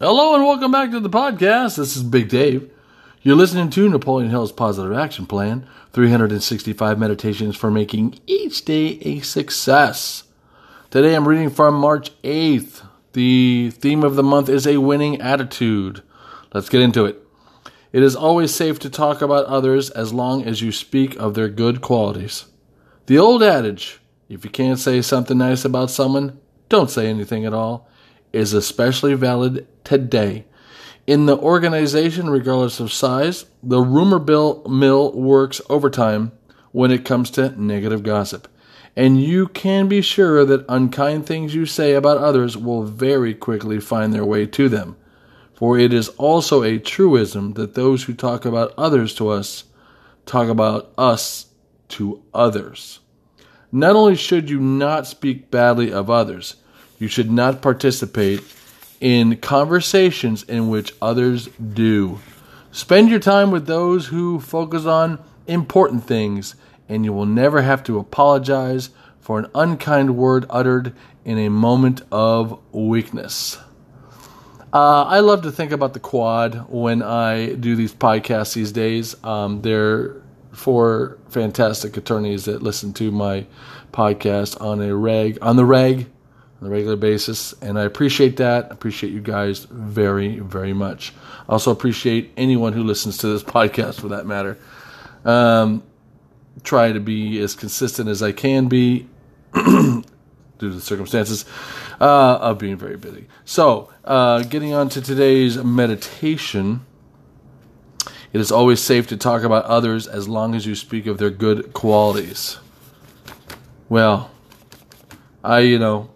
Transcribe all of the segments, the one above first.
Hello and welcome back to the podcast. This is Big Dave. You're listening to Napoleon Hill's Positive Action Plan 365 Meditations for Making Each Day a Success. Today I'm reading from March 8th. The theme of the month is a winning attitude. Let's get into it. It is always safe to talk about others as long as you speak of their good qualities. The old adage, if you can't say something nice about someone, don't say anything at all, is especially valid today. In the organization, regardless of size, the rumor bill mill works overtime when it comes to negative gossip. And you can be sure that unkind things you say about others will very quickly find their way to them. For it is also a truism that those who talk about others to us talk about us to others. Not only should you not speak badly of others, you should not participate in conversations in which others do. Spend your time with those who focus on important things, and you will never have to apologize for an unkind word uttered in a moment of weakness. Uh, I love to think about the quad when I do these podcasts these days. Um, they're four fantastic attorneys that listen to my podcast on a reg on the reg on a regular basis, and I appreciate that. Appreciate you guys very, very much. Also appreciate anyone who listens to this podcast, for that matter. Um, try to be as consistent as I can be due to the circumstances uh, of being very busy. So, uh, getting on to today's meditation. It is always safe to talk about others as long as you speak of their good qualities. Well, I, you know,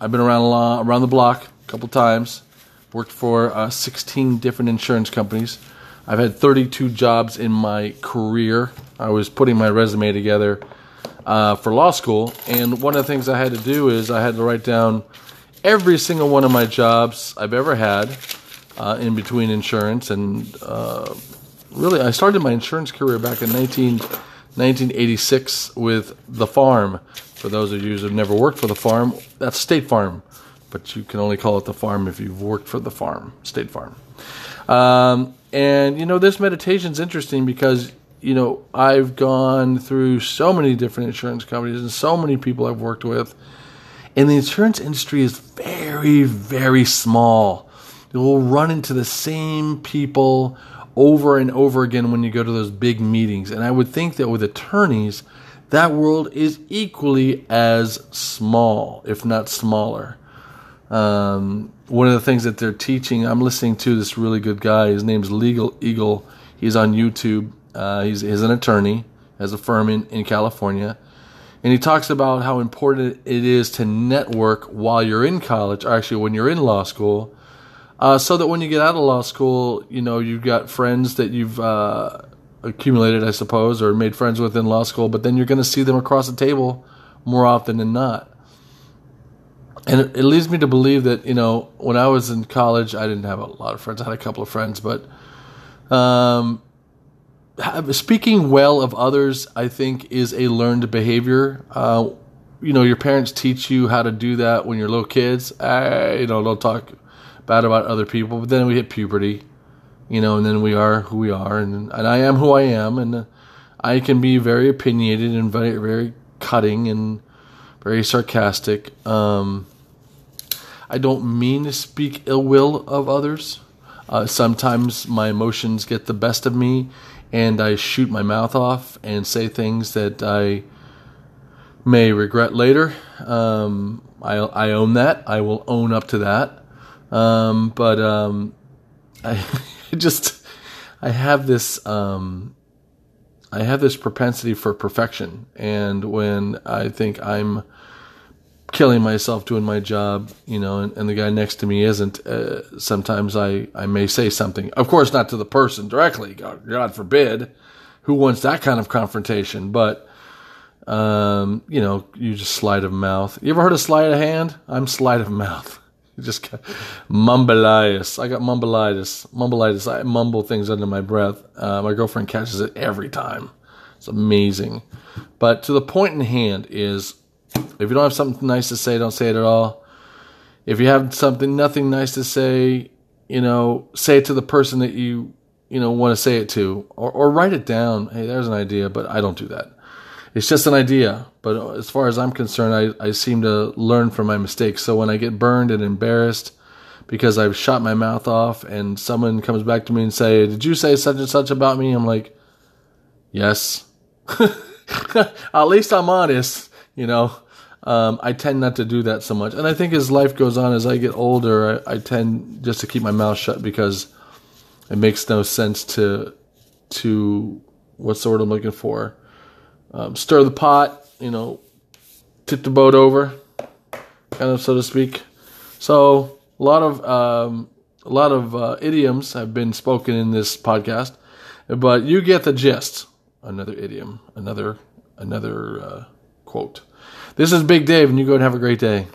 I've been around around the block a couple times. Worked for uh, 16 different insurance companies. I've had 32 jobs in my career. I was putting my resume together uh, for law school, and one of the things I had to do is I had to write down every single one of my jobs I've ever had uh, in between insurance. And uh, really, I started my insurance career back in 19, 1986 with the farm. For those of you who have never worked for the farm, that's State Farm, but you can only call it the farm if you've worked for the farm, State Farm. Um, and you know, this meditation is interesting because you know I've gone through so many different insurance companies and so many people I've worked with, and the insurance industry is very, very small. You will run into the same people over and over again when you go to those big meetings. And I would think that with attorneys, that world is equally as small, if not smaller. Um, one of the things that they're teaching, I'm listening to this really good guy. His name's Legal Eagle. He's on YouTube. Uh, he's, he's an attorney, has a firm in, in California. And he talks about how important it is to network while you're in college, or actually when you're in law school, uh, so that when you get out of law school, you know, you've got friends that you've uh, accumulated, I suppose, or made friends with in law school, but then you're going to see them across the table more often than not. And it, leads me to believe that, you know, when I was in college, I didn't have a lot of friends. I had a couple of friends, but um, speaking well of others, I think, is a learned behavior. Uh, you know, your parents teach you how to do that when you're little kids. I, you know, don't talk bad about other people, but then we hit puberty you know, and then we are who we are, and and I am who I am, and I can be very opinionated and very very cutting and very sarcastic. Um, I don't mean to speak ill will of others. Uh, sometimes my emotions get the best of me, and I shoot my mouth off and say things that I may regret later. Um, I, I own that. I will own up to that. Um, but um, I just I have this um, I have this propensity for perfection, and when I think I'm killing myself doing my job, you know, and, and the guy next to me isn't, uh, sometimes I, I may say something. Of course, not to the person directly, God, God forbid. Who wants that kind of confrontation? But, um, you know, you just slide of mouth. You ever heard of sleight of hand? I'm sleight of mouth. just mumbleitis. I got mumbleitis. Mumbleitis. I mumble things under my breath. Uh, my girlfriend catches it every time. It's amazing. But to the point in hand is, if you don't have something nice to say, don't say it at all. If you have something, nothing nice to say, you know, say it to the person that you, you know, want to say it to, or, or write it down. Hey, there's an idea, but I don't do that. It's just an idea. But as far as I'm concerned, I, I seem to learn from my mistakes. So when I get burned and embarrassed because I've shot my mouth off and someone comes back to me and say, did you say such and such about me? I'm like, yes. At least I'm honest, you know. Um, I tend not to do that so much. And I think as life goes on, as I get older, I, I tend just to keep my mouth shut because it makes no sense to, to, the word I'm looking for? Um, stir the pot, you know, tip the boat over, kind of, so to speak. So a lot of, um, a lot of uh, idioms have been spoken in this podcast, but you get the gist. Another idiom, another, another uh, quote. This is Big Dave, and you go and have a great day.